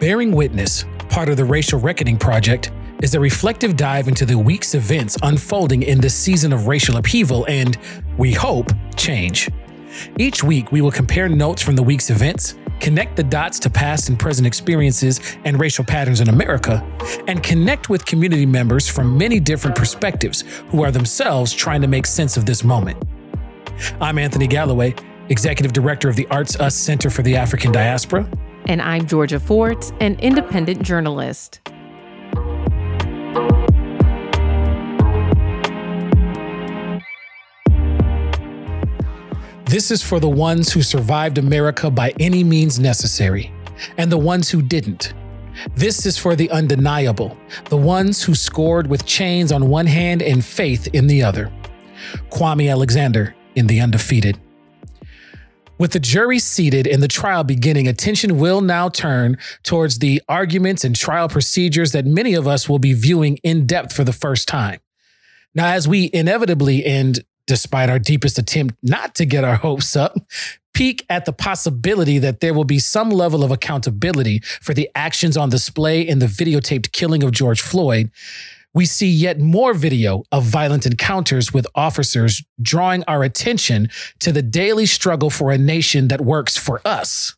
Bearing Witness, part of the Racial Reckoning Project, is a reflective dive into the week's events unfolding in this season of racial upheaval and, we hope, change. Each week, we will compare notes from the week's events, connect the dots to past and present experiences and racial patterns in America, and connect with community members from many different perspectives who are themselves trying to make sense of this moment. I'm Anthony Galloway, Executive Director of the Arts Us Center for the African Diaspora. And I'm Georgia Fort, an independent journalist. This is for the ones who survived America by any means necessary, and the ones who didn't. This is for the undeniable, the ones who scored with chains on one hand and faith in the other. Kwame Alexander in The Undefeated. With the jury seated and the trial beginning, attention will now turn towards the arguments and trial procedures that many of us will be viewing in depth for the first time. Now, as we inevitably end, despite our deepest attempt not to get our hopes up, peek at the possibility that there will be some level of accountability for the actions on display in the videotaped killing of George Floyd, we see yet more video of violent encounters with officers drawing our attention to the daily struggle for a nation that works for us.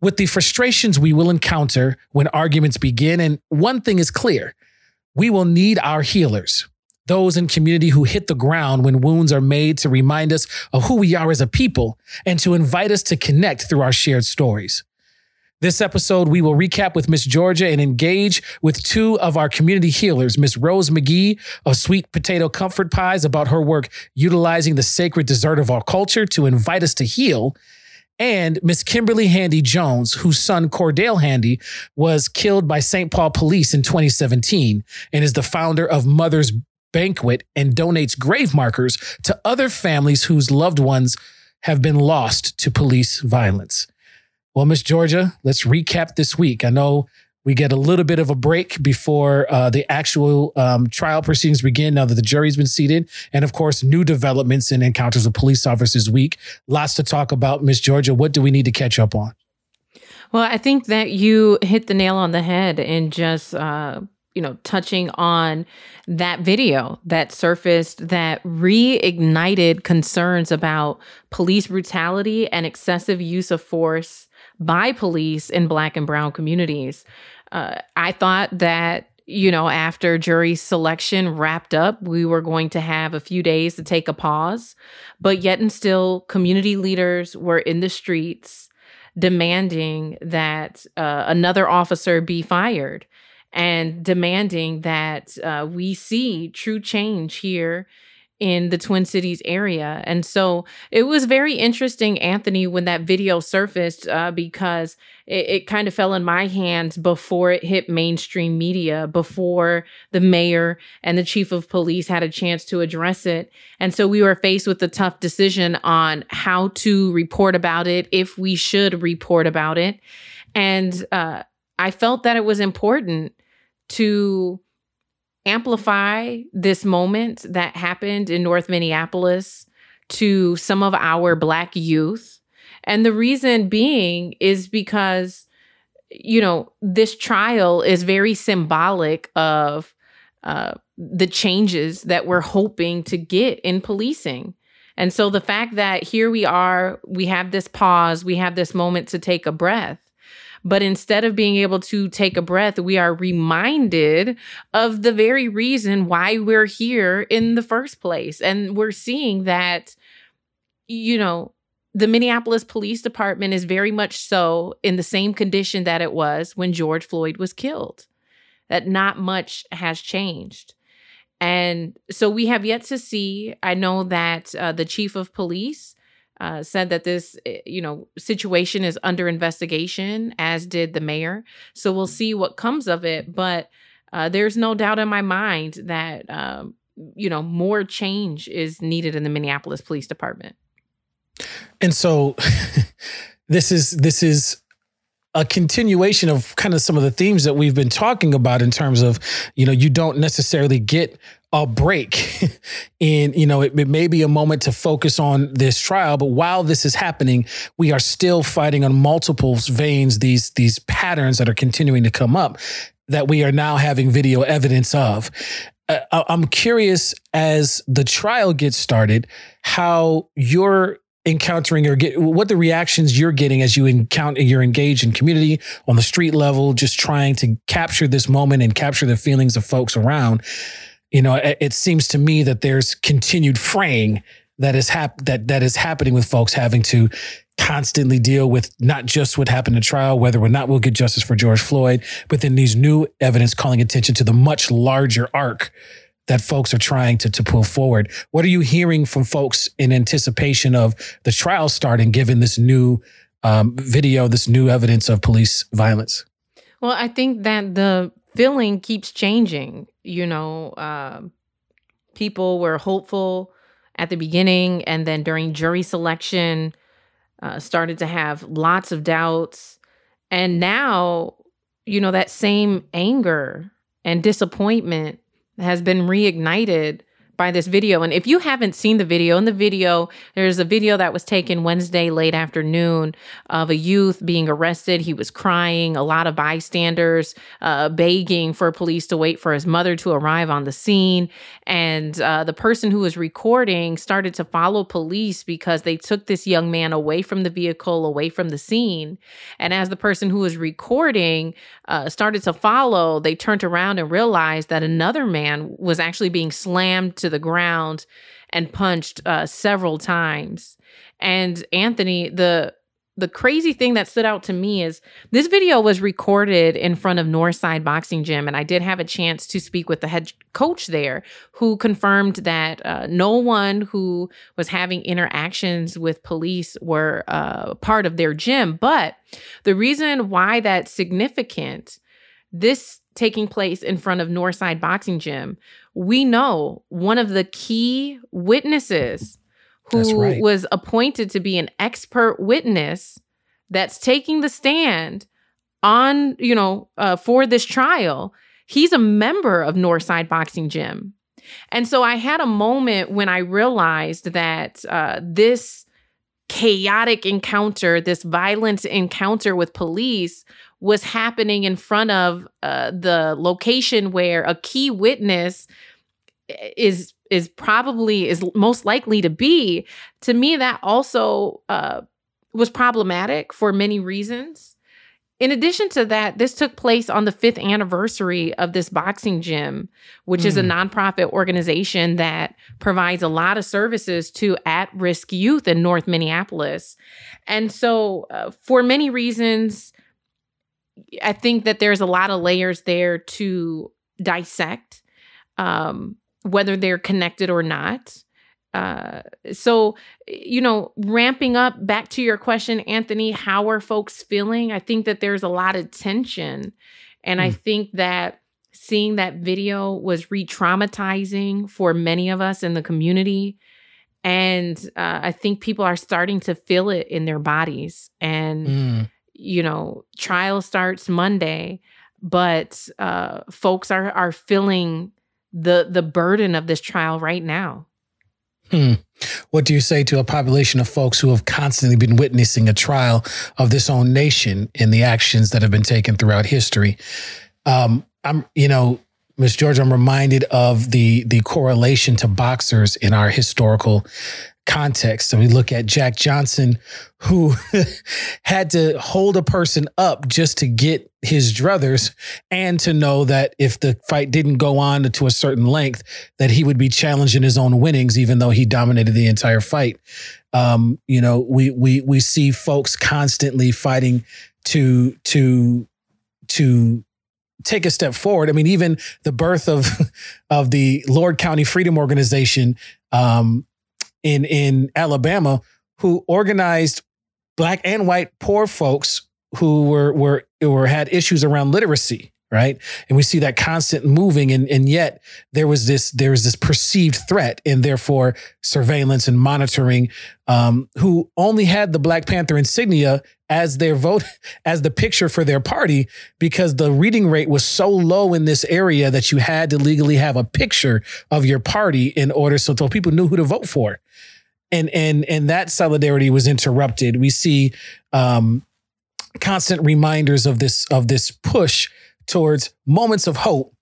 With the frustrations we will encounter when arguments begin, and one thing is clear we will need our healers, those in community who hit the ground when wounds are made to remind us of who we are as a people and to invite us to connect through our shared stories. This episode, we will recap with Miss Georgia and engage with two of our community healers, Miss Rose McGee of Sweet Potato Comfort Pies, about her work utilizing the sacred dessert of our culture to invite us to heal, and Miss Kimberly Handy Jones, whose son Cordale Handy was killed by St. Paul police in 2017 and is the founder of Mother's Banquet and donates grave markers to other families whose loved ones have been lost to police violence. Well, Miss Georgia, let's recap this week. I know we get a little bit of a break before uh, the actual um, trial proceedings begin now that the jury's been seated. And of course, new developments and encounters with police officers week. Lots to talk about. Miss Georgia, what do we need to catch up on? Well, I think that you hit the nail on the head in just, uh, you know, touching on that video that surfaced that reignited concerns about police brutality and excessive use of force by police in Black and Brown communities. Uh, I thought that you know, after jury selection wrapped up, we were going to have a few days to take a pause. But yet, and still, community leaders were in the streets demanding that uh, another officer be fired and demanding that uh, we see true change here in the Twin Cities area. And so it was very interesting, Anthony, when that video surfaced, uh, because it, it kind of fell in my hands before it hit mainstream media, before the mayor and the chief of police had a chance to address it. And so we were faced with a tough decision on how to report about it, if we should report about it. And uh, I felt that it was important to amplify this moment that happened in North Minneapolis to some of our Black youth. And the reason being is because, you know, this trial is very symbolic of uh, the changes that we're hoping to get in policing. And so the fact that here we are, we have this pause, we have this moment to take a breath. But instead of being able to take a breath, we are reminded of the very reason why we're here in the first place. And we're seeing that, you know, the Minneapolis Police Department is very much so in the same condition that it was when George Floyd was killed, that not much has changed. And so we have yet to see. I know that uh, the chief of police uh, said that this, eh, you know, situation is under investigation, as did the mayor. So we'll see what comes of it. But uh, there's no doubt in my mind that, um, you know, more change is needed in the Minneapolis Police Department. And so, this is this is a continuation of kind of some of the themes that we've been talking about in terms of, you know, you don't necessarily get a break in you know it, it, may be a moment to focus on this trial but while this is happening we are still fighting on multiple veins these these patterns that are continuing to come up that we are now having video evidence of. Uh, i'm curious as the trial gets started how you're encountering or get what the reactions you're getting as you encounter you're engaged in community on the street level just trying to capture this moment and capture the feelings of folks around. You know it, it seems to me that there's continued fraying that is hap- that that is happening with folks having to constantly deal with not just what happened in trial, whether or not we'll get justice for George Floyd, but then these new evidence calling attention to the much larger arc that folks are trying to, to pull forward. What are you hearing from folks in anticipation of the trial starting, given this new um, video, this new evidence of police violence? Well, I think that the feeling keeps changing. You know, uh, people were hopeful at the beginning, and then during jury selection, uh, started to have lots of doubts. And now, you know, that same anger and disappointment has been reignited by this video. And if you haven't seen the video, in the video, there's a video that was taken Wednesday late afternoon of a youth being arrested. He was crying, a lot of bystanders uh, begging for police to wait for his mother to arrive on the scene. And uh, the person who was recording started to follow police because they took this young man away from the vehicle, away from the scene. And as the person who was recording uh, started to follow, they turned around and realized that another man was actually being slammed to the ground and punched uh, several times. And Anthony, the the crazy thing that stood out to me is this video was recorded in front of Northside Boxing Gym, and I did have a chance to speak with the head coach there, who confirmed that uh, no one who was having interactions with police were uh, part of their gym. But the reason why that's significant, this taking place in front of Northside Boxing Gym, we know one of the key witnesses who right. was appointed to be an expert witness that's taking the stand on, you know, uh, for this trial. He's a member of Northside Boxing Gym. And so I had a moment when I realized that uh, this chaotic encounter, this violent encounter with police was happening in front of uh, the location where a key witness is is probably is most likely to be to me that also uh, was problematic for many reasons in addition to that this took place on the fifth anniversary of this boxing gym which mm. is a hmm. nonprofit organization that provides a lot of services to at-risk youth in north minneapolis and so uh, for many reasons I think that there's a lot of layers there to dissect, um, whether they're connected or not. Uh, so, you know, ramping up back to your question, Anthony, how are folks feeling? I think that there's a lot of tension. And mm. I hmm. think that seeing that video was re traumatizing for many of us in the community. And uh, I think people are starting to feel it in their bodies. And mm you know, trial starts Monday, but uh, folks are are feeling the the burden of this trial right now. Hmm. What do you say to a population of folks who have constantly been witnessing a trial of this own nation in the actions that have been taken throughout history? Um, I'm, you know, Miss George, I'm reminded of the the correlation to boxers in our historical context. So we look at Jack Johnson, who had to hold a person up just to get his druthers and to know that if the fight didn't go on to a certain length, that he would be challenging his own winnings, even though he dominated the entire fight. Um, you know, we we we see folks constantly fighting to to to take a step forward. I mean, even the birth of of the Lowndes County Freedom Organization um, in in Alabama who organized black and white poor folks who were were were had issues around literacy right? And we see that constant moving, and and yet there was this there was this perceived threat, and therefore surveillance and monitoring. Um, who only had the Black Panther insignia as their vote as the picture for their party because the reading rate was so low in this area that you had to legally have a picture of your party in order so, so people knew who to vote for and and and that solidarity was interrupted we see um, constant reminders of this of this push towards moments of hope,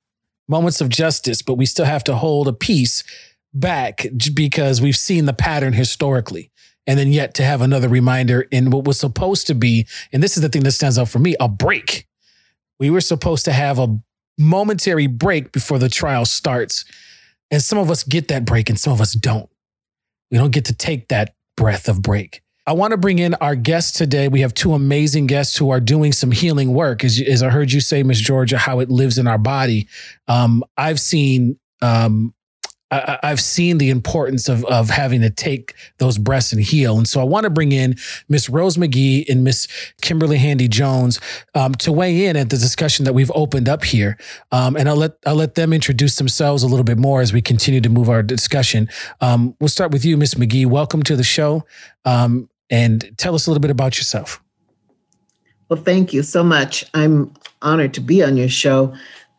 moments of justice, but we still have to hold a piece back because we've seen the pattern historically. And then yet to have another reminder in what was supposed to be, and this is the thing that stands out for me, a break. We were supposed to have a momentary break before the trial starts. And some of us get that break and some of us don't. We don't get to take that breath of break. I want to bring in our guests today. We have two amazing guests who are doing some healing work. As, as I heard you say, Miss Georgia, how it lives in our body. Um, I've seen um, I, have seen the importance of of having to take those breaths and heal. And so I want to bring in Miss Rose McGee and Miss Kimberly Handy Jones um, to weigh in at the discussion that we've opened up here. Um, and I'll let I'll let them introduce themselves a little bit more as we continue to move our discussion. Um, we'll start with you, Miss McGee. Welcome to the show, um, and tell us a little bit about yourself. Well, thank you so much. I'm honored to be on your show.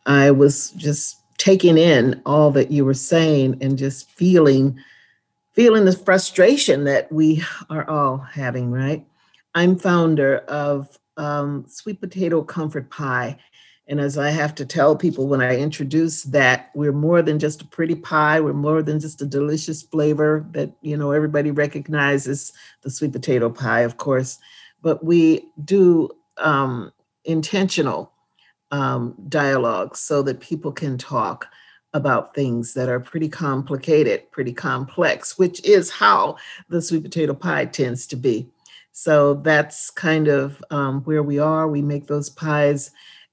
I was just taking in all that you were saying and just feeling feeling the frustration that we are all having right i'm founder of um, sweet potato comfort pie and as i have to tell people when i introduce that we're more than just a pretty pie we're more than just a delicious flavor that you know everybody recognizes the sweet potato pie of course but we do um, intentional um, dialogue so that people can talk about things that are pretty complicated, pretty complex, which is how the sweet potato pie tends to be. So that's kind of um, where we are. We make those pies,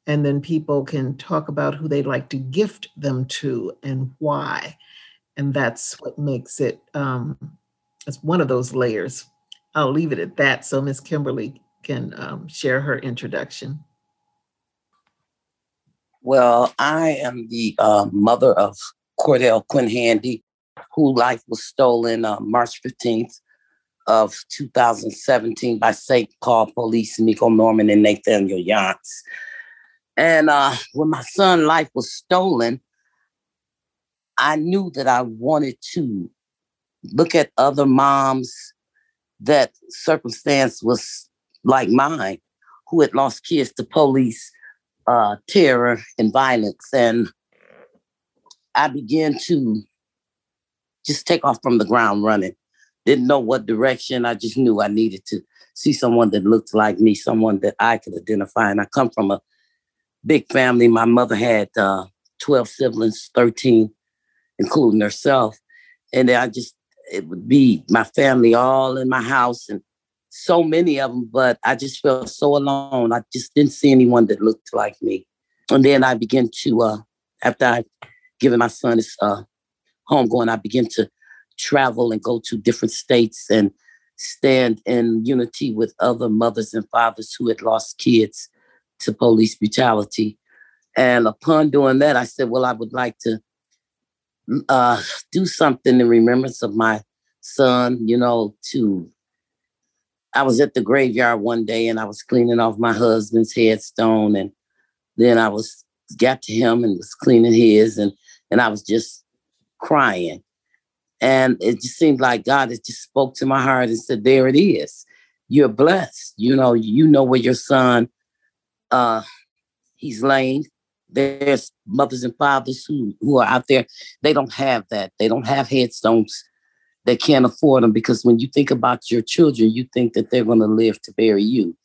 and then people can talk about who they'd like to gift them to and why. And that's what makes it, um, it's one of those layers. I'll leave it at that so Miss Kimberly can um, share her introduction. Well, I am the uh, mother of Cordale Quinn Handy, whose life was stolen uh, March 15th of 2017 by St. Paul Police, Mikko Norman and Nathaniel Younce. And uh, when my son's life was stolen, I knew that I wanted to look at other moms that circumstance was like mine, who had lost kids to police uh, terror and violence. And I began to just take off from the ground running. Didn't know what direction. I just knew I needed to see someone that looked like me, someone that I could identify. And I come from a big family. My mother had uh, 12 siblings, 13, including herself. And I just, it would be my family all in my house. And so many of them, but I just felt so alone. I just didn't see anyone that looked like me. And then I began to, uh, after I given my son his uh, home going, I began to travel and go to different states and stand in unity with other mothers and fathers who had lost kids to police brutality. And upon doing that, I said, well, I would like to uh, do something in remembrance of my son, you know, to I was at the graveyard one day and I was cleaning off my husband's headstone and then I was got to him and was cleaning his and and I was just crying. And it just seemed like God had just spoke to my heart and said, There it is. You're blessed. You know, you know where your son uh he's laying. There's mothers and fathers who who are out there, they don't have that. They don't have headstones They can't afford them because when you think about your children, you think that they're going to live to bury you.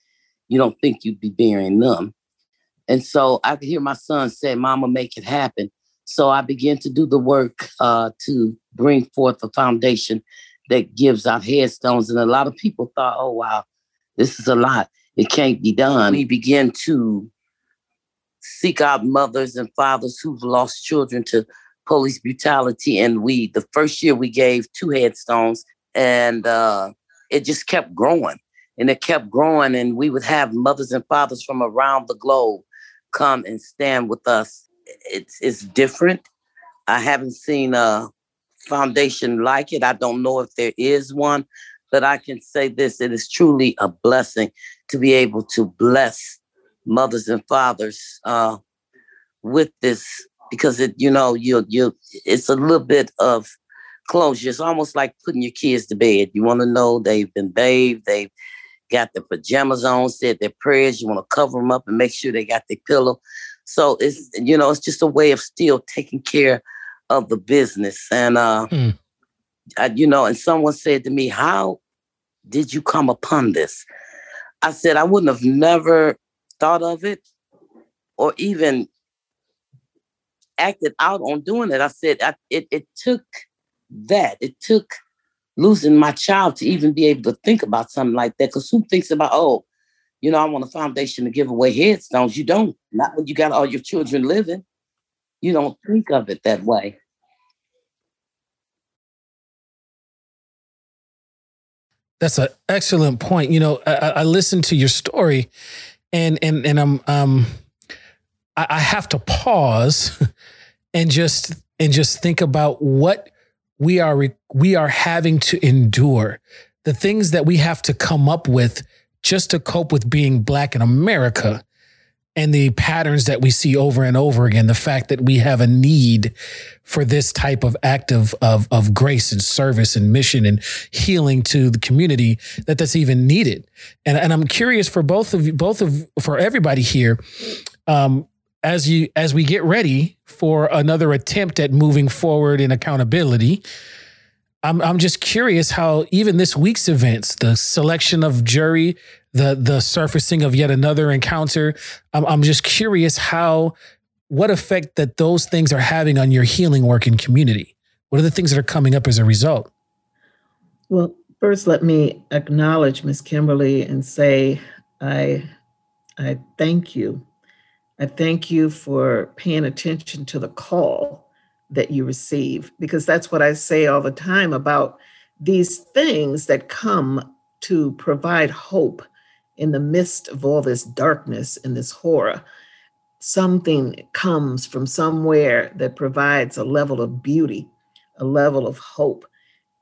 You don't think you'd be burying them. And so I could hear my son say, Mama, make it happen. So I began to do the work uh, to bring forth a foundation that gives out headstones. And a lot of people thought, oh, wow, this is a lot. It can't be done. We began to seek out mothers and fathers who've lost children to police brutality. And we, the first year, we gave two headstones, and uh, it just kept growing. And it kept growing, and we would have mothers and fathers from around the globe come and stand with us. It's it's different. I haven't seen a foundation like it. I don't know if there is one, but I can say this: it is truly a blessing to be able to bless mothers and fathers uh, with this because it, you know, you you it's a little bit of closure. It's almost like putting your kids to bed. You want to know they've been bathed, they've got their pajamas on, said their prayers. You want to cover them up and make sure they got their pillow. So it's you know, it's just a way of still taking care of the business. And uh mm. I, you know, and someone said to me, How did you come upon this? I said, I wouldn't have never thought of it or even acted out on doing it. I said I, it, it took that. It took losing my child to even be able to think about something like that. Because who thinks about, oh, you know, I want a foundation to give away headstones. You don't. Not when you got all your children living. You don't think of it that way. That's an excellent point. You know, I, I listened to your story, and and and I'm um, I, I have to pause and just and just think about what we are we are having to endure the things that we have to come up with just to cope with being black in America and the patterns that we see over and over again the fact that we have a need for this type of act of, of, of grace and service and mission and healing to the community that that's even needed and, and i'm curious for both of you both of for everybody here um, as you as we get ready for another attempt at moving forward in accountability. I'm I'm just curious how even this week's events, the selection of jury, the the surfacing of yet another encounter, I'm, I'm just curious how what effect that those things are having on your healing work in community. What are the things that are coming up as a result? Well, first let me acknowledge Miss Kimberly and say I I thank you I thank you for paying attention to the call that you receive, because that's what I say all the time about these things that come to provide hope in the midst of all this darkness and this horror. Something comes from somewhere that provides a level of beauty, a level of hope.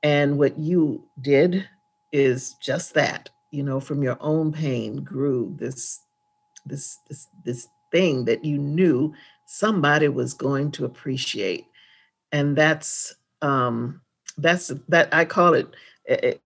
And what you did is just that, you know, from your own pain grew this this this this thing that you knew somebody was going to appreciate and that's um that's that i call it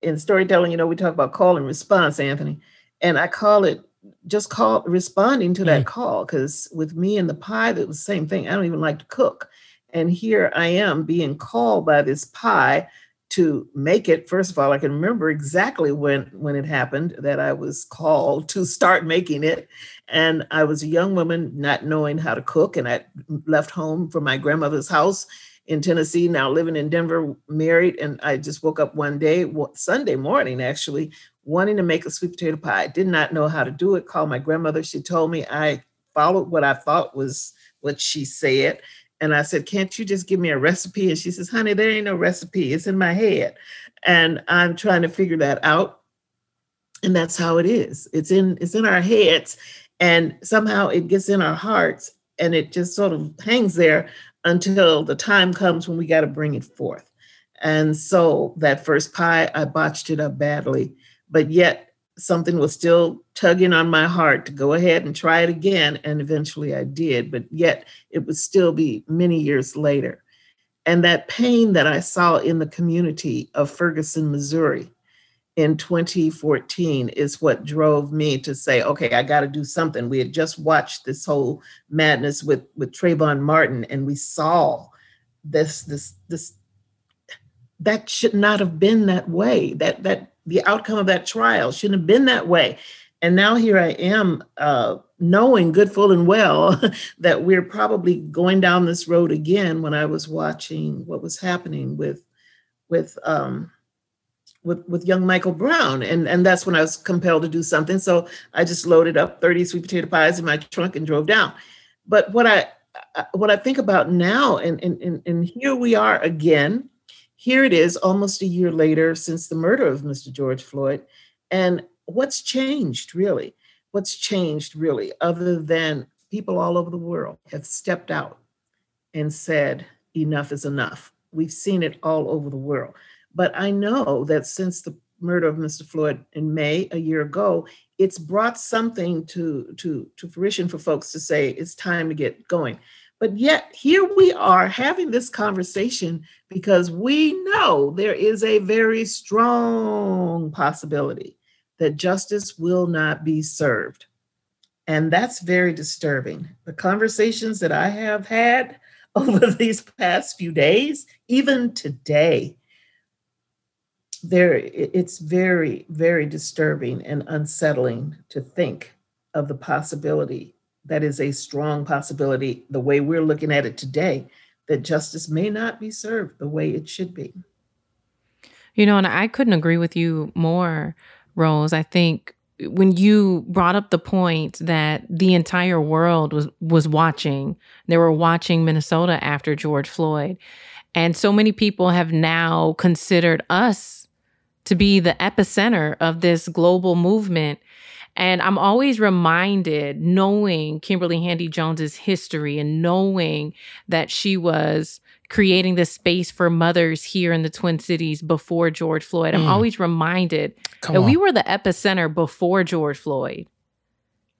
in storytelling you know we talk about call and response anthony and i call it just call responding to that mm. call because with me and the pie that was the same thing i don't even like to cook and here i am being called by this pie to make it first of all i can remember exactly when when it happened that i was called to start making it and i was a young woman not knowing how to cook and i left home from my grandmother's house in tennessee now living in denver married and i just woke up one day sunday morning actually wanting to make a sweet potato pie I did not know how to do it called my grandmother she told me i followed what i thought was what she said and I said, Can't you just give me a recipe? And she says, Honey, there ain't no recipe. It's in my head. And I'm trying to figure that out. And that's how it is. It's in it's in our heads. And somehow it gets in our hearts and it just sort of hangs there until the time comes when we got to bring it forth. And so that first pie, I botched it up badly. But yet something was still tugging on my heart to go ahead and try it again. And eventually I did, but yet it would still be many years later. And that pain that I saw in the community of Ferguson, Missouri in 2014 is what drove me to say, okay, I got to do something. We had just watched this whole madness with, with Trayvon Martin, and we saw this, this, this, that should not have been that way. That, that, the outcome of that trial shouldn't have been that way. And now here I am, uh, knowing good, full, and well that we're probably going down this road again. When I was watching what was happening with, with, um, with with young Michael Brown, and and that's when I was compelled to do something. So I just loaded up thirty sweet potato pies in my trunk and drove down. But what I uh, what I think about now, and and, and here we are again here it is almost a year later since the murder of Mr. George Floyd. And what's changed really? What's changed really, other than people all over the world have stepped out and said, enough is enough. We've seen it all over the world. But I know that since the murder of Mr. Floyd in May a year ago, it's brought something to, to, to fruition for folks to say it's time to get going. But yet, here we are having this conversation because we know there is a very strong possibility that justice will not be served. And that's very disturbing. The conversations that I have had over these past few days, even today, there it's very very disturbing and unsettling to think of the possibility that is a strong possibility the way we're looking at it today that justice may not be served the way it should be. You know and i couldn't agree with you more rose. I think when you brought up the point that the entire world was was watching they were watching minnesota after george floyd and so many people have now considered us to be the epicenter of this global movement. And I'm always reminded, knowing Kimberly Handy Jones's history and knowing that she was creating this space for mothers here in the Twin Cities before George Floyd. I'm mm. always reminded Come that on. we were the epicenter before George Floyd.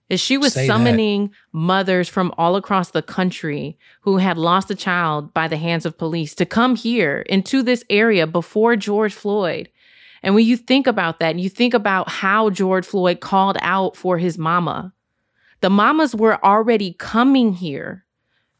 Is she was Say summoning that. mothers from all across the country who had lost a child by the hands of police to come here into this area before George Floyd and when you think about that and you think about how George Floyd called out for his mama, the mamas were already coming here,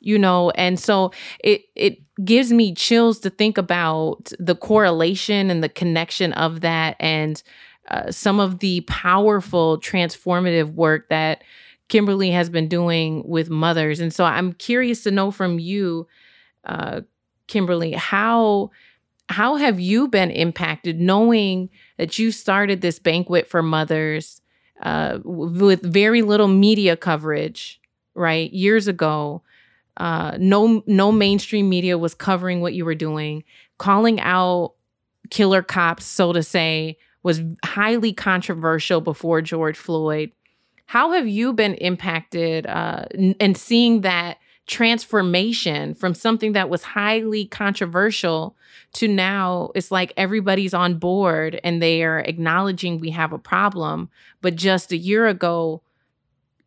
you know, and so it it gives me chills to think about the correlation and the connection of that and uh, some of the powerful transformative work that Kimberly has been doing with mothers. And so I'm curious to know from you, uh, Kimberly, how how have you been impacted knowing that you started this banquet for mothers uh, with very little media coverage, right? Years ago, uh, no no mainstream media was covering what you were doing. Calling out killer cops, so to say, was highly controversial before George Floyd. How have you been impacted uh, and seeing that transformation from something that was highly controversial to now it's like everybody's on board and they are acknowledging we have a problem. But just a year ago,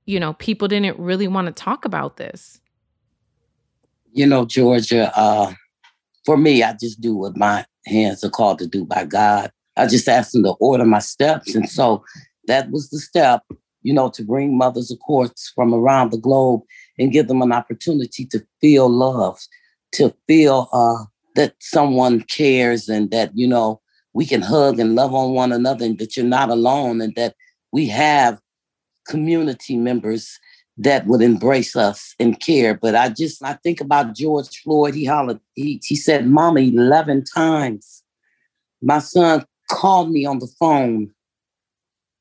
you know, people didn't really want to talk about this. You know, Georgia, uh, for me, I just do what my hands are called to do by God. I just asked him to order my steps. And so that was the step, you know, to bring mothers of course from around the globe and give them an opportunity to feel love, to feel uh, that someone cares and that, you know, we can hug and love on one another and that you're not alone and that we have community members that would embrace us and care. But I just I think about George Floyd. He hollered, he, he said, Mama 11 times. My son called me on the phone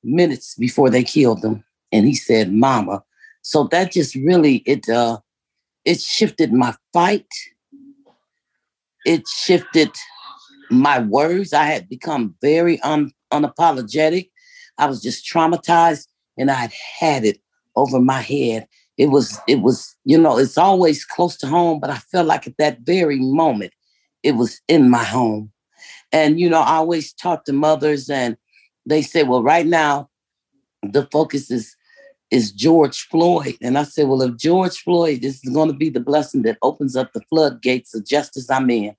minutes before they killed him. And he said, Mama. So that just really it uh it shifted my fight. It shifted my words. I had become very un, unapologetic. I was just traumatized and I had had it over my head. It was, it was, you know, it's always close to home, but I felt like at that very moment, it was in my home. And, you know, I always talk to mothers and they say, well, right now, the focus is is George Floyd. And I said, well, if George Floyd this is going to be the blessing that opens up the floodgates of justice I'm in,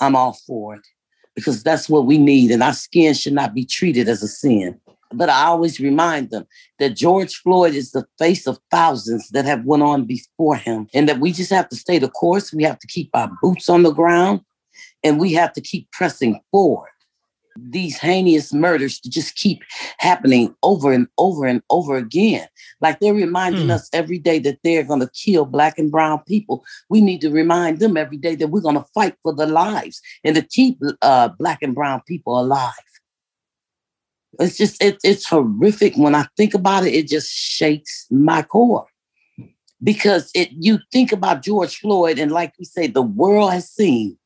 I'm all for it because that's what we need. And our skin should not be treated as a sin. But I always remind them that George Floyd is the face of thousands that have went on before him and that we just have to stay the course. We have to keep our boots on the ground and we have to keep pressing forward these heinous murders to just keep happening over and over and over again. Like they're reminding hmm. us every day that they're going to kill black and brown people. We need to remind them every day that we're going to fight for their lives and to keep uh, black and brown people alive. It's just, it, it's horrific. When I think about it, it just shakes my core. Because it, you think about George Floyd, and like we say, the world has seen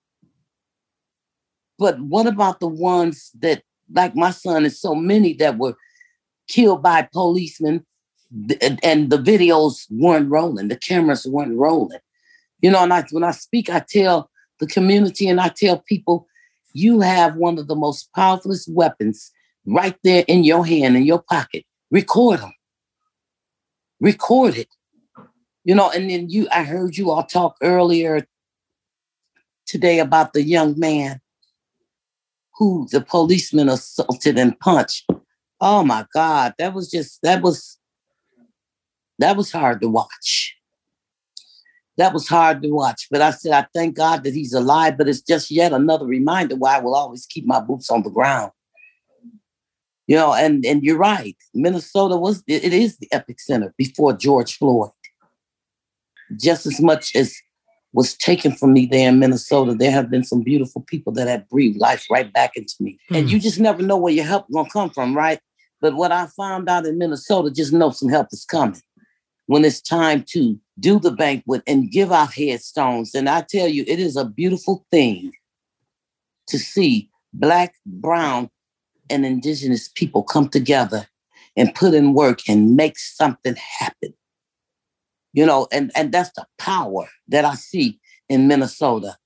but what about the ones that, like my son, and so many that were killed by policemen and, the videos weren't rolling, the cameras weren't rolling. You know, and I, when I speak, I tell the community and I tell people, you have one of the most powerful weapons right there in your hand, in your pocket. Record them. Record it. You know, and then you, I heard you all talk earlier today about the young man who the policeman assaulted and punched. Oh my God, that was just, that was, that was hard to watch. That was hard to watch. But I said, I thank God that he's alive, but it's just yet another reminder why I will always keep my boots on the ground. You know, and and you're right. Minnesota was it is the epicenter before George Floyd. Just as much as was taken from me there in Minnesota, there have been some beautiful people that have breathed life right back into me. Mm. And hmm. you just never know where your help gonna come from, right? But what I found out in Minnesota, just know some help is coming when it's time to do the banquet and give out headstones. And I tell you, it is a beautiful thing to see Black, Brown, and Indigenous people come together and put in work and make something happen. You know, and, and that's the power that I see in Minnesota.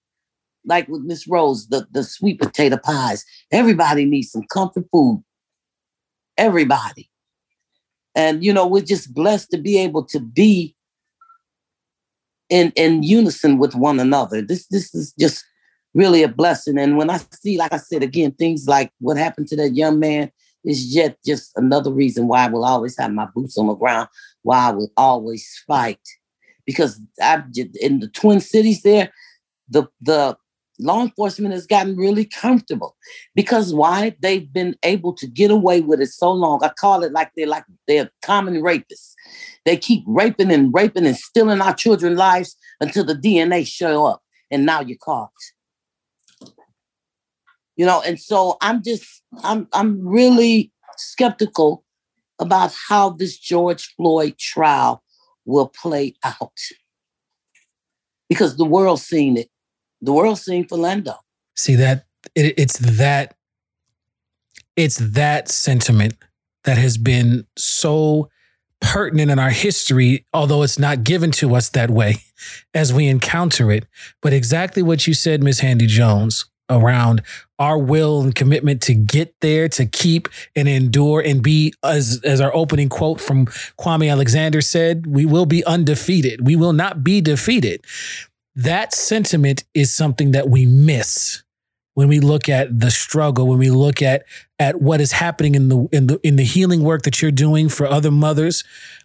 Like with Miss Rose, the, the sweet potato pies. Everybody needs some comfort food. Everybody. And you know, we're just blessed to be able to be in in unison with one another. This this is just really a blessing. And when I see, like I said again, things like what happened to that young man is yet just another reason why I will always have my boots on the ground, why I will always fight. Because I in the Twin Cities there, the the law enforcement has gotten really comfortable. Because why? They've been able to get away with it so long. I call it like they're like they're common rapists. They keep raping and raping and stealing our children's lives until the dna show up and now you're caught you know and so i'm just i'm i'm really skeptical about how this george floyd trial will play out because the world's seen it the world's seen Philando. See that it, it's that it's that sentiment that has been so pertinent in our history, although it's not given to us that way as we encounter it. But exactly what you said, Miss Handy Jones, around our will and commitment to get there, to keep and endure and be, as, as our opening quote from Kwame Alexander said, we will be undefeated. We will not be defeated that sentiment is something that we miss when we look at the struggle when we look at at what is happening in the in the in the healing work that you're doing for other mothers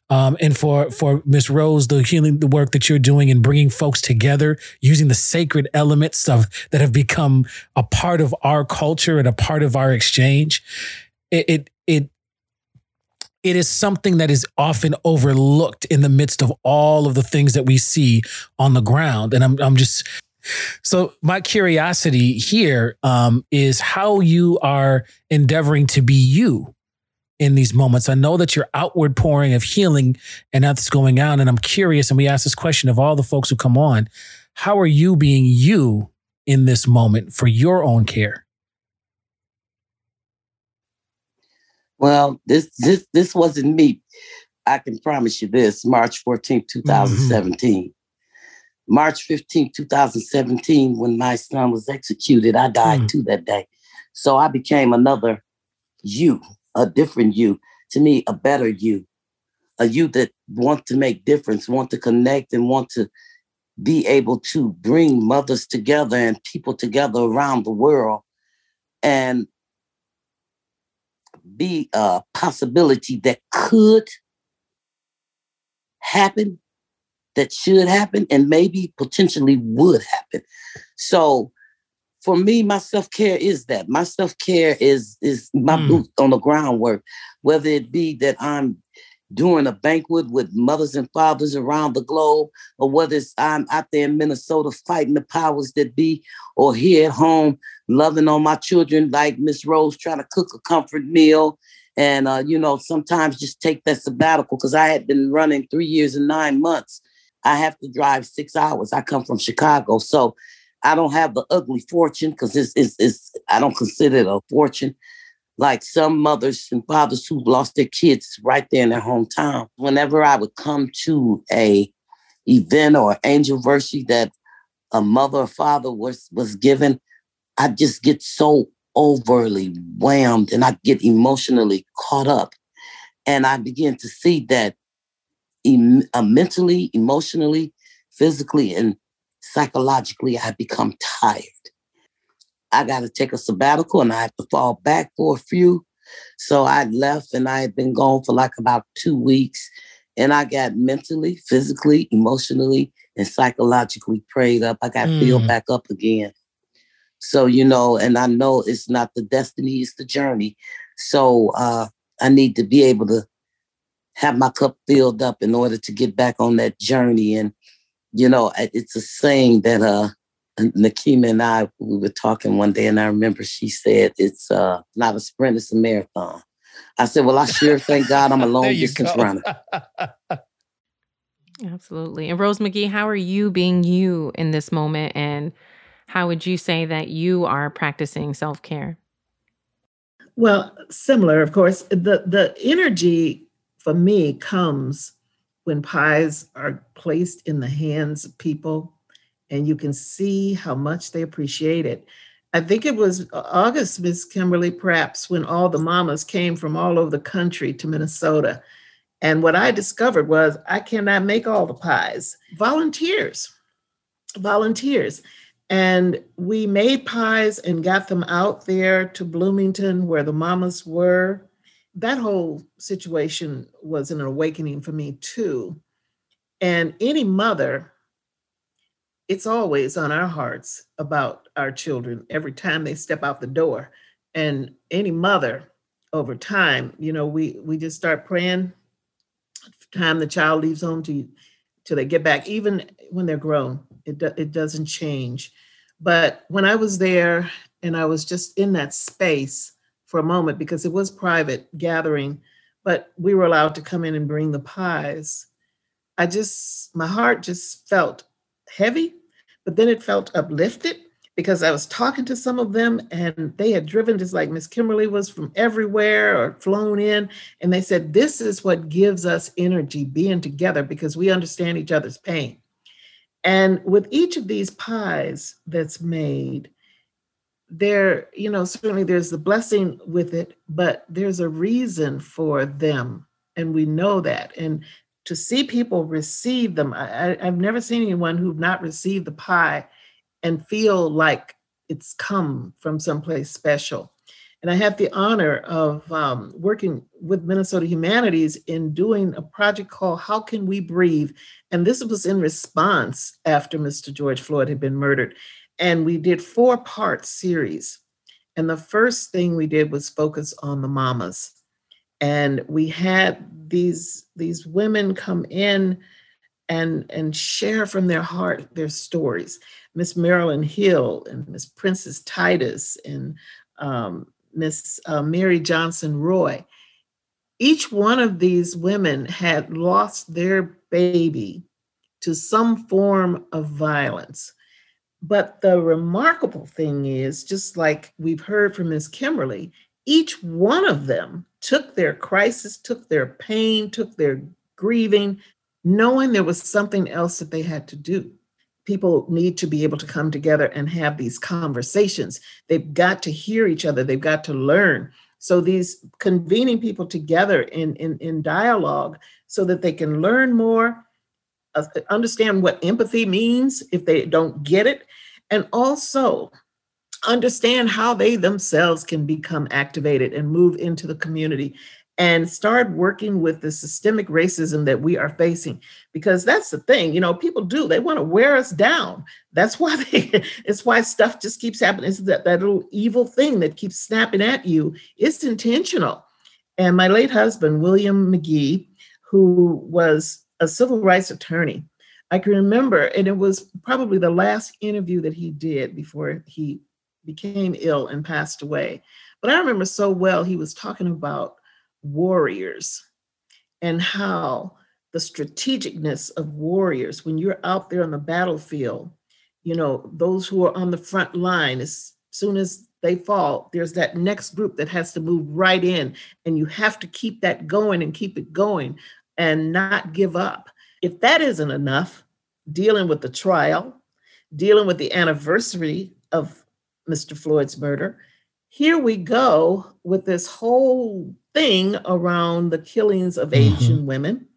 um, and for for Miss Rose, the healing the work that you're doing and bringing folks together using the sacred elements of that have become a part of our culture and a part of our exchange. It it, it it is something that is often overlooked in the midst of all of the things that we see on the ground. And I'm, I'm just, so my curiosity here um, is how you are endeavoring to be you in these moments. I know that your outward pouring of healing and that's going on. And I'm curious, and we ask this question of all the folks who come on, how are you being you in this moment for your own care? Well, this this this wasn't me. I can promise you this. March 14, 2017. Mm-hmm. March 15, 2017, when my son was executed, I died mm. too that day. So I became another you, a different you, to me, a better you, a you that want to make difference, want to connect, and want to be able to bring mothers together and people together around the world. And be a possibility that could happen, that should happen, and maybe potentially would happen. So for me, my self-care is that. My self-care is is my mm. boot on the groundwork, whether it be that I'm doing a banquet with mothers and fathers around the globe, or whether it's I'm out there in Minnesota fighting the powers that be, or here at home loving on my children like Miss Rose trying to cook a comfort meal. And uh, you know, sometimes just take that sabbatical because I had been running three years and nine months. I have to drive six hours. I come from Chicago, so I don't have the ugly fortune because it's, it's, it's I don't consider it a fortune like some mothers and fathers who lost their kids right there in their hometown. Whenever I would come to a event or anniversary that a mother or father was was given, I just get so overly whammed and I get emotionally caught up. And I begin to see that em- uh, mentally, emotionally, physically, and psychologically, I become tired. I got to take a sabbatical and I have to fall back for a few. So I left and I had been gone for like about two weeks. And I got mentally, physically, emotionally, and psychologically prayed up. I got mm. filled back up again. So, you know, and I know it's not the destiny, it's the journey. So uh, I need to be able to have my cup filled up in order to get back on that journey. And, you know, it's a saying that uh Nekima and I we were talking one day and I remember she said it's uh not a sprint, it's a marathon. I said, Well, I sure thank God I'm a long distance go. runner. Absolutely. And Rose McGee, how are you being you in this moment? And how would you say that you are practicing self care? Well, similar, of course. The the energy for me comes when pies are placed in the hands of people and you can see how much they appreciate it. I think it was uh, August, Miss Kimberly, perhaps, when all the mamas came from all over the country to Minnesota. And what I discovered was I cannot make all the pies. Volunteers, volunteers. And we made pies and got them out there to Bloomington where the mamas were. That whole situation was an awakening for me, too. And any mother, it's always on our hearts about our children every time they step out the door. And any mother over time, you know, we we just start praying time the child leaves home to till they get back, even when they're grown. It, do, it doesn't change. But when I was there and I was just in that space for a moment because it was private gathering, but we were allowed to come in and bring the pies. I just, my heart just felt heavy, but then it felt uplifted because I was talking to some of them and they had driven just like Miss Kimberly was from everywhere or flown in. And they said, This is what gives us energy being together because we understand each other's pain. And with each of these pies that's made, there, you know, certainly there's the blessing with it, but there's a reason for them. And we know that. And to see people receive them, I, have never seen anyone who've not received the pie and feel like it's come from someplace special. And I have the honor of um, working with Minnesota Humanities in doing a project called How Can We Breathe? And this was in response after Mr. George Floyd had been murdered. And we did four part series. And the first thing we did was focus on the mamas. And we had these, these women come in and, and share from their heart their stories. Miss Marilyn Hill and Miss Princess Titus and um, Miss uh, Mary Johnson Roy. Each one of these women had lost their baby to some form of violence. But the remarkable thing is, just like we've heard from Ms. Kimberly, each one of them took their crisis, took their pain, took their grieving, knowing there was something else that they had to do people need to be able to come together and have these conversations. They've got to hear each other, they've got to learn. So these convening people together in, in, in dialogue so that they can learn more, Uh, understand what empathy means if they don't get it, and also understand how they themselves can become activated and move into the community and start working with the systemic racism that we are facing. Because that's the thing you know people do they want to wear us down. That's why they it's why stuff just keeps happening it's that, that little evil thing that keeps snapping at you. It's intentional. And my late husband william mcgee who was a civil rights attorney i can remember and it was probably the last interview that he did before he became ill and passed away but i remember so well he was talking about warriors and how the strategicness of warriors, when you're out there on the battlefield, you know, those who are on the front line, as soon as they fall, there's that next group that has to move right in. And you have to keep that going and keep it going and not give up. If that isn't enough, dealing with the trial, dealing with the anniversary of Mr. Floyd's murder, here we go with this whole thing around the killings of mm-hmm. Asian women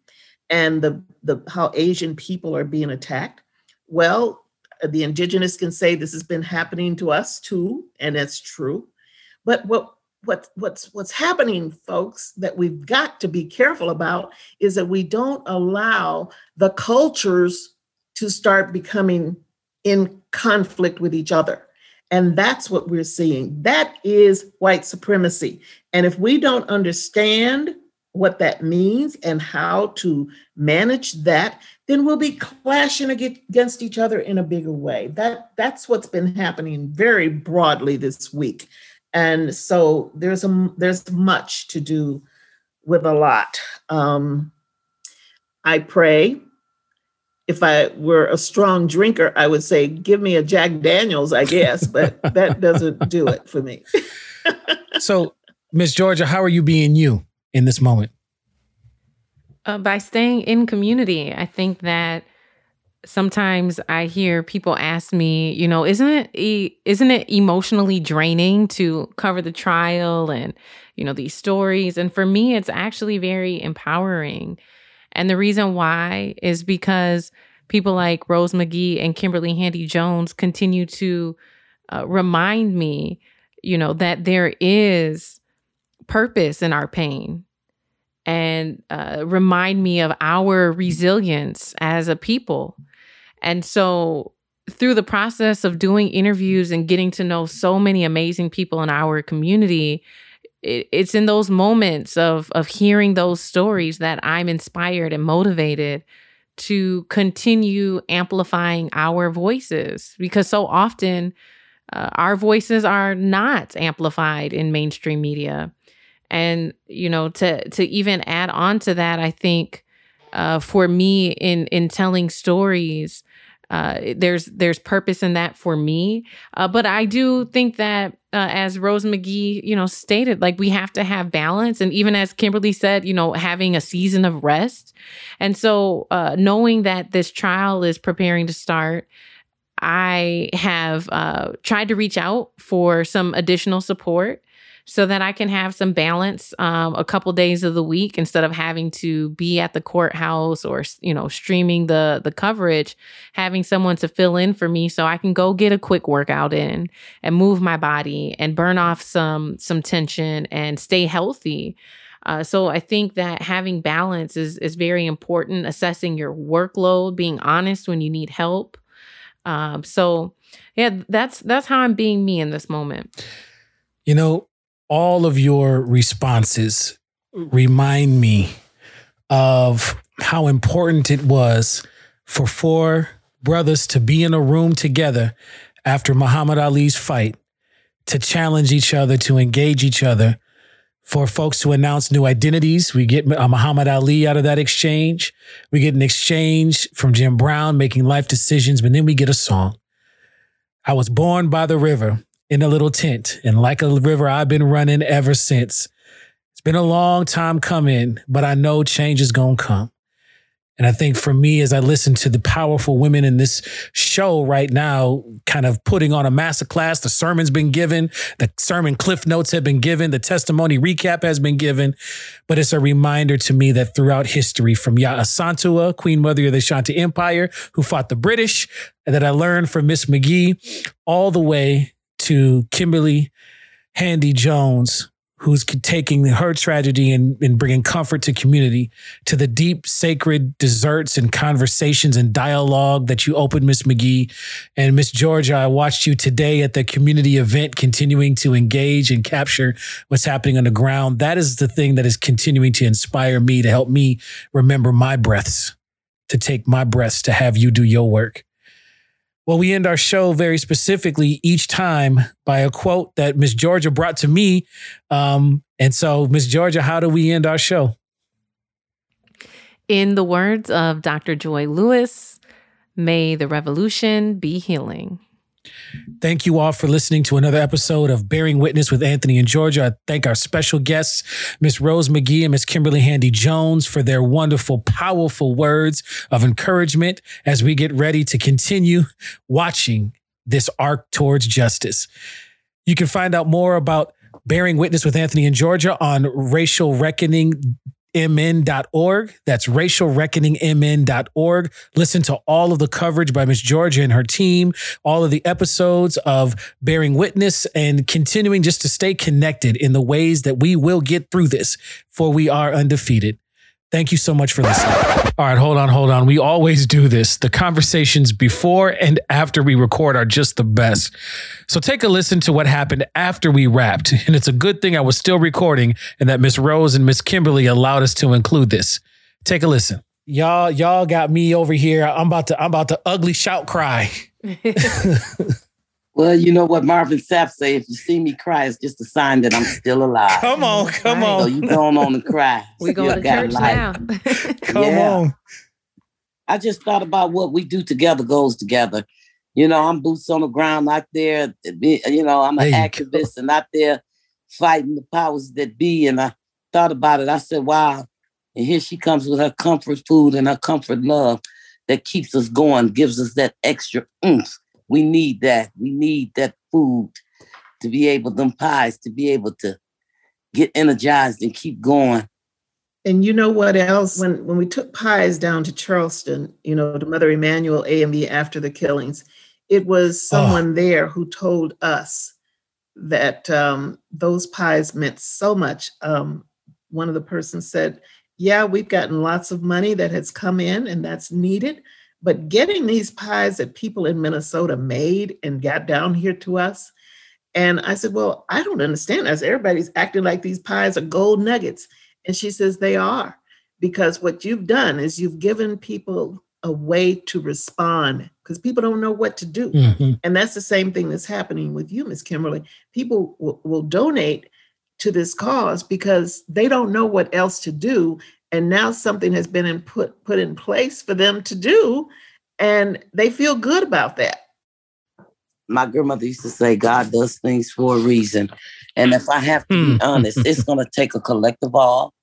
and the, the how Asian people are being attacked. Well, the indigenous can say this has been happening to us too, and that's true. But what what what's what's happening, folks, that we've got to be careful about is that we don't allow the cultures to start becoming in conflict with each other. And that's what we're seeing. That is white supremacy. And if we don't understand what that means and how to manage that, then we'll be clashing against each other in a bigger way. That that's what's been happening very broadly this week. And so there's a there's much to do with a lot. Um, I pray if I were a strong drinker, I would say, give me a Jack Daniels, I guess, but that doesn't do it for me. so, Miss Georgia, how are you being you in this moment? Uh, by staying in community. I think that sometimes I hear people ask me, you know, isn't it isn't it emotionally draining to cover the trial and you know these stories? And for me, it's actually very empowering and the reason why is because people like Rose McGee and Kimberly Handy Jones continue to uh, remind me, you know, that there is purpose in our pain and uh, remind me of our resilience as a people. And so, through the process of doing interviews and getting to know so many amazing people in our community, it, it's in those moments of of hearing those stories that I'm inspired and motivated to continue amplifying our voices. Because so often uh, our voices are not amplified in mainstream media. And you know to to even add on to that i think uh, for me in in telling stories uh, there's there's purpose in that for me. Uh, but I do think that uh, as Rose McGee, you know, stated, like we have to have balance, and even as Kimberly said, you know, having a season of rest. And so, uh, knowing that this trial is preparing to start, I have uh, tried to reach out for some additional support so that I can have some balance um, a couple days of the week instead of having to be at the courthouse or you know streaming the the coverage. Having someone to fill in for me so I can go get a quick workout in and move my body and burn off some some tension and stay healthy. Uh, so I think that having balance is is very important. Assessing your workload, being honest when you need help. Um, so yeah, that's that's how I'm being me in this moment. You know, all of your responses remind me of how important it was for four brothers to be in a room together after Muhammad Ali's fight to challenge each other, to engage each other, for folks to announce new identities. We get uh, Muhammad Ali out of that exchange. We get an exchange from Jim Brown making life decisions, but then we get a song. I was born by the river in a little tent. And like a river, I've been running ever since. It's been a long time coming, but I know change is going to come. And I think for me, as I listen to the powerful women in this show right now, kind of putting on a masterclass, the sermon's been given, the sermon cliff notes have been given, the testimony recap has been given. But it's a reminder to me that throughout history, from Yaa Asantewaa, Queen Mother of the Ashanti Empire, who fought the British, that I learned from Miss McGee, all the way to Kimberly Handy Jones, who's taking her tragedy and, and bringing comfort to community, to the deep, sacred desserts and conversations and dialogue that you opened, Miss McGee. And Miss Georgia, I watched you today at the community event, continuing to engage and capture what's happening on the ground. That is the thing that is continuing to inspire me to help me remember my breaths, to take my breaths, to have you do your work. Well, we end our show very specifically each time by a quote that Miss Georgia brought to me. Um, and so, Miss Georgia, how do we end our show? In the words of Dr. Joy Lewis, may the revolution be healing. Thank you all for listening to another episode of Bearing Witness with Anthony and Georgia. I thank our special guests, Miss Rose McGee and Miss Kimberly Handy Jones, for their wonderful, powerful words of encouragement as we get ready to continue watching this arc towards justice. You can find out more about Bearing Witness with Anthony and Georgia on Racial Mn.org. That's racialreckoningmn.org. Listen to all of the coverage by Miss Georgia and her team, all of the episodes of Bearing Witness, and continuing just to stay connected in the ways that we will get through this, for we are undefeated. Thank you so much for listening. All right, hold on, hold on. We always do this. The conversations before and after we record are just the best. So take a listen to what happened after we wrapped. And it's a good thing I was still recording and that Miss Rose and Miss Kimberly allowed us to include this. Take a listen. Y'all, y'all got me over here. I'm about to, I'm about to ugly shout cry. Well, you know what Marvin Sapp say, if you see me cry, it's just a sign that I'm still alive. come on, come on. So you going on and cry. we going to church now. come Yeah. on. I just thought about what we do together goes together. You know, I'm boots on the ground out there. You know, I'm an There you activist and out there fighting the powers that be. And I thought about it. I said, wow. And here she comes with her comfort food and her comfort love that keeps us going, gives us that extra oomph. We need that. We need that food to be able, them pies, to be able to get energized and keep going. And you know what else? When when we took pies down to Charleston, you know, to Mother Emanuel AME after the killings, it was someone there who told us that um, those pies meant so much. Um, one of the persons said, "Yeah, we've gotten lots of money that has come in, and that's needed." But getting these pies that people in Minnesota made and got down here to us, and I said, "Well, I don't understand. As everybody's acting like these pies are gold nuggets." And she says they are, because what you've done is you've given people a way to respond because people don't know what to do. Mhm. And that's the same thing that's happening with you, Miss Kimberly. People will, will donate to this cause because they don't know what else to do. And now something has been in put, put in place for them to do, and they feel good about that. my grandmother used to say God does things for a reason. And if I have to Hmm. be honest, it's going to take a collective all.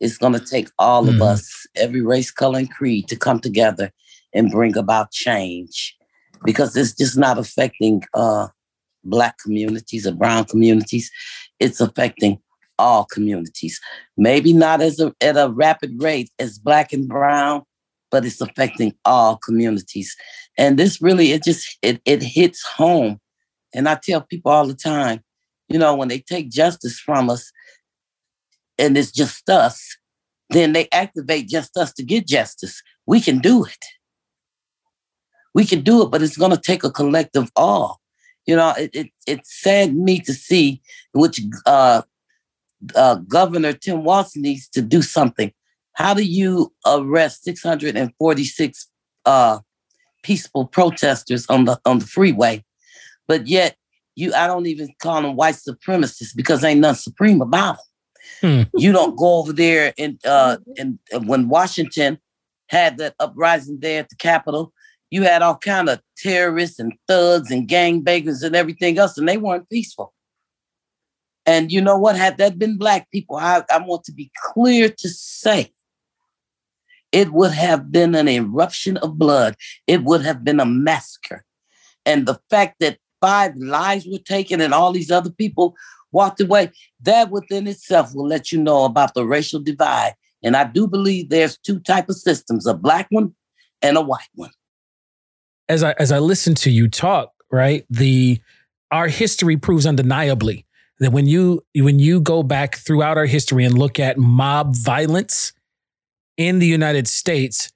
It's going to take all Hmm. of us, every race, color, and creed, to come together and bring about change because it's just not affecting uh, Black communities or Brown communities. It's affecting all communities. Maybe not as a, at a rapid rate as Black and Brown, but it's affecting all communities. And this really it just it, it hits home. And i tell people all the time you know when they take justice from us and it's just us then they activate just us to get justice. We can do it. We can do it but it's going to take a collective all. You know it, it, it's sad me to see which uh, uh, governor tim walz needs to do something how do you arrest 646 uh, peaceful protesters on the on the freeway, but yet you I don't even call them white supremacists because ain't nothing supreme about them. Hmm. You don't go over there and uh and when Washington had that uprising there at the Capitol, you had all kind of terrorists and thugs and gangbangers and everything else, and they weren't peaceful. And you know what? Had that been black people, I, I want to be clear to say it would have been an eruption of blood. It would have been a massacre. And the fact that five lives were taken and all these other people walked away, that within itself will let you know about the racial divide. And I do believe there's two type of systems, a black one and a white one. as I as I listen to you talk, right? The our history proves undeniably that when you when you go back throughout our history and look at mob violence in the United States,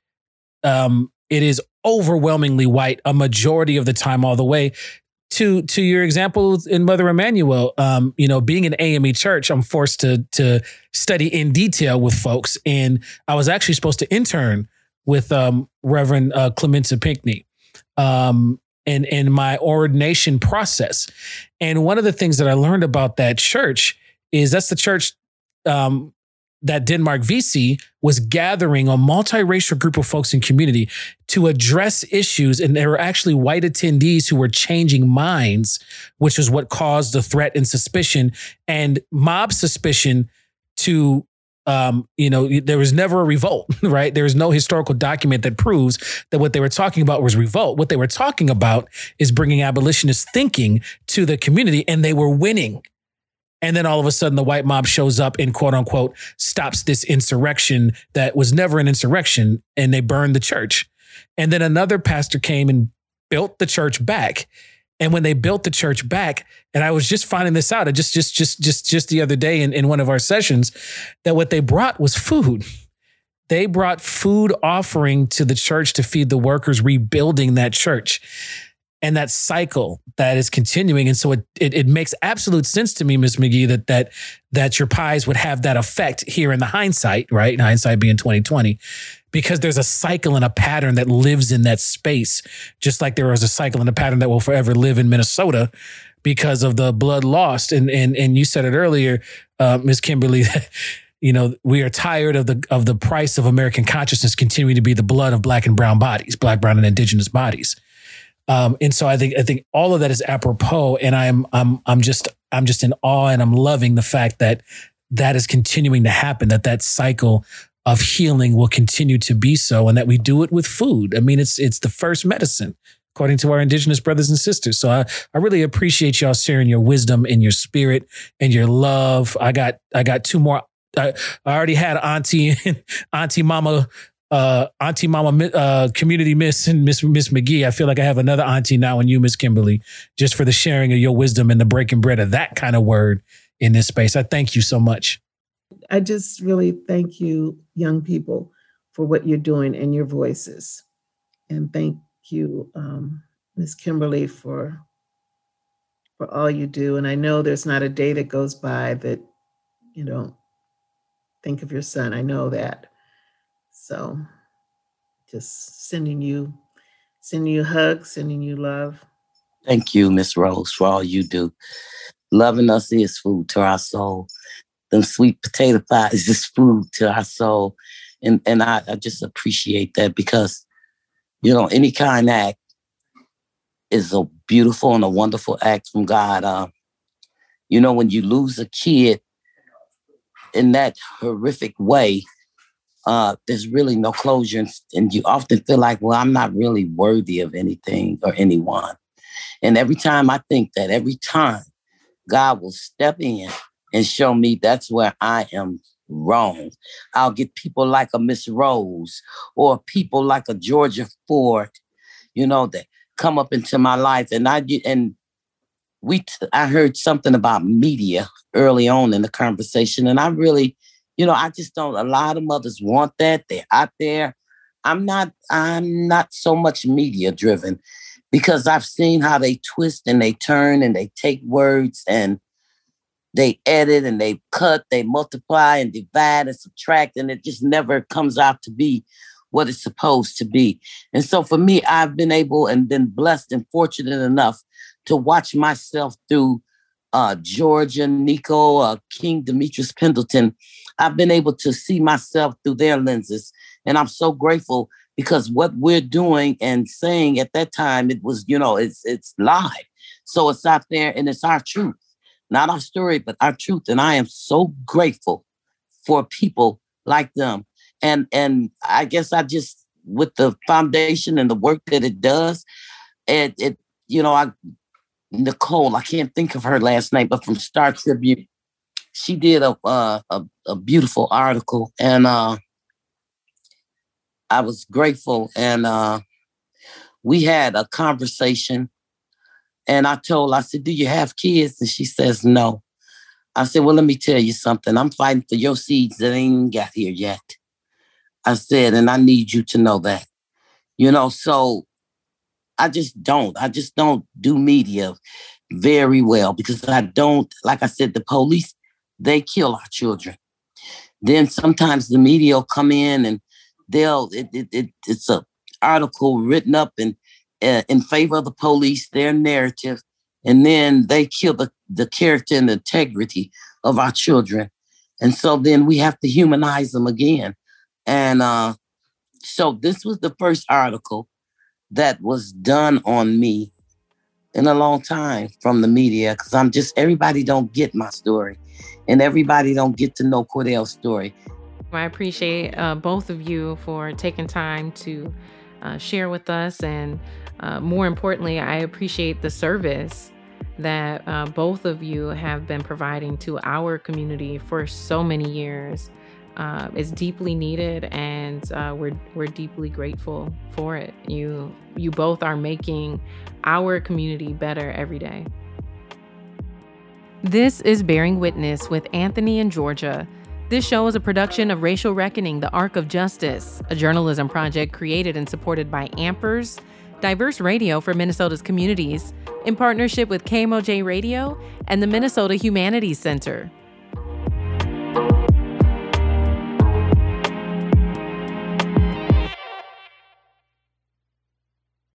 um, it is overwhelmingly white a majority of the time, all the way. To to your example in Mother Emanuel, um, you know, being an AME church, I'm forced to to study in detail with folks, and I was actually supposed to intern with um, Reverend uh, Pinckney um, in in my ordination process. And one of the things that I learned about that church is that's the church um, that Denmark Vesey was gathering a multiracial group of folks in community to address issues. And there were actually white attendees who were changing minds, which was what caused the threat and suspicion and mob suspicion to um, you know, there was never a revolt, right? There is no historical document that proves that what they were talking about was revolt. What they were talking about is bringing abolitionist thinking to the community, and they were winning. And then all of a sudden, the white mob shows up and quote unquote stops this insurrection that was never an insurrection, and they burned the church. And then another pastor came and built the church back. And when they built the church back, and I was just finding this out, just just just just just the other day in, in one of our sessions, that what they brought was food. They brought food offering to the church to feed the workers rebuilding that church and that cycle that is continuing. And so it, it, it makes absolute sense to me, Ms. McGee, that that that your pies would have that effect here in the hindsight, right? Hindsight being 2020, because there's a cycle and a pattern that lives in that space, just like there was a cycle and a pattern that will forever live in Minnesota because of the blood lost. And and and you said it earlier, uh, Ms. Kimberly. you know we are tired of the of the price of American consciousness continuing to be the blood of black and brown bodies, black, brown, and indigenous bodies. Um, and so I think I think all of that is apropos, and I'm I'm I'm just I'm just in awe, and I'm loving the fact that that is continuing to happen. That that cycle of healing will continue to be so, and that we do it with food. I mean, it's it's the first medicine according to our indigenous brothers and sisters. So I, I really appreciate y'all sharing your wisdom and your spirit and your love. I got I got two more. I, I already had Auntie Auntie Mama uh, Auntie Mama uh, Community Miss and Miss Miss McGee. I feel like I have another auntie now and you, Miss Kimberly, just for the sharing of your wisdom and the breaking bread of that kind of word in this space. I thank you so much. I just really thank you, young people, for what you're doing and your voices, and thank you, um, Miss Kimberly, for for all you do. And I know there's not a day that goes by that you don't think of your son. I know that. So just sending you, sending you hugs, sending you love. Thank you, Miss Rose, for all you do. Loving us is food to our soul. Them sweet potato pies is food to our soul. And and I, I just appreciate that because, you know, any kind act is a beautiful and a wonderful act from God. Uh, you know, when you lose a kid in that horrific way, uh, there's really no closure. And you often feel like, well, I'm not really worthy of anything or anyone. And every time I think that, every time God will step in and show me that's where I am wrong. I'll get people like a Miss Rose or people like a Georgia Fort, you know, that come up into my life. And I get, and we, t- I heard something about media early on in the conversation. And I really, you know, I just don't. A lot of mothers want that. They're out there. I'm not. I'm not so much media driven because I've seen how they twist and they turn and they take words and they edit and they cut, they multiply and divide and subtract, and it just never comes out to be what it's supposed to be. And so for me, I've been able and been blessed and fortunate enough to watch myself through uh, Georgia, Nico, uh, King Demetrius Pendleton, I've been able to see myself through their lenses. And I'm so grateful because what we're doing and saying at that time, it was, you know, it's it's live. So it's out there and it's our truth. Not our story, but our truth. And I am so grateful for people like them. And and I guess I just with the foundation and the work that it does, it it, you know, I Nicole, I can't think of her last name, but from Star Tribune, she did a a, a beautiful article, and uh, I was grateful. And uh, we had a conversation, and I told, I said, "Do you have kids?" And she says, "No." I said, "Well, let me tell you something. I'm fighting for your seeds that ain't got here yet." I said, and I need you to know that. You know, so I just don't. I just don't do media very well because I don't, like I said, the police, they kill our children. Then sometimes the media will come in and they'll, it, it, it it's a article written up in, in favor of the police, their narrative, and then they kill the, the character and the integrity of our children. And so then we have to humanize them again. And uh, so this was the first article that was done on me in a long time from the media because I'm just everybody don't get my story and everybody don't get to know Cordale's story. I appreciate uh, both of you for taking time to uh, share with us. And uh, more importantly, I appreciate the service that uh, both of you have been providing to our community for so many years. Uh, it's deeply needed, and uh, we're we're deeply grateful for it. You you both are making our community better every day. This is Bearing Witness with Anthony and Georgia. This show is a production of Racial Reckoning, the Arc of Justice, a journalism project created and supported by Ampers, diverse radio for Minnesota's communities, in partnership with KMOJ Radio and the Minnesota Humanities Center.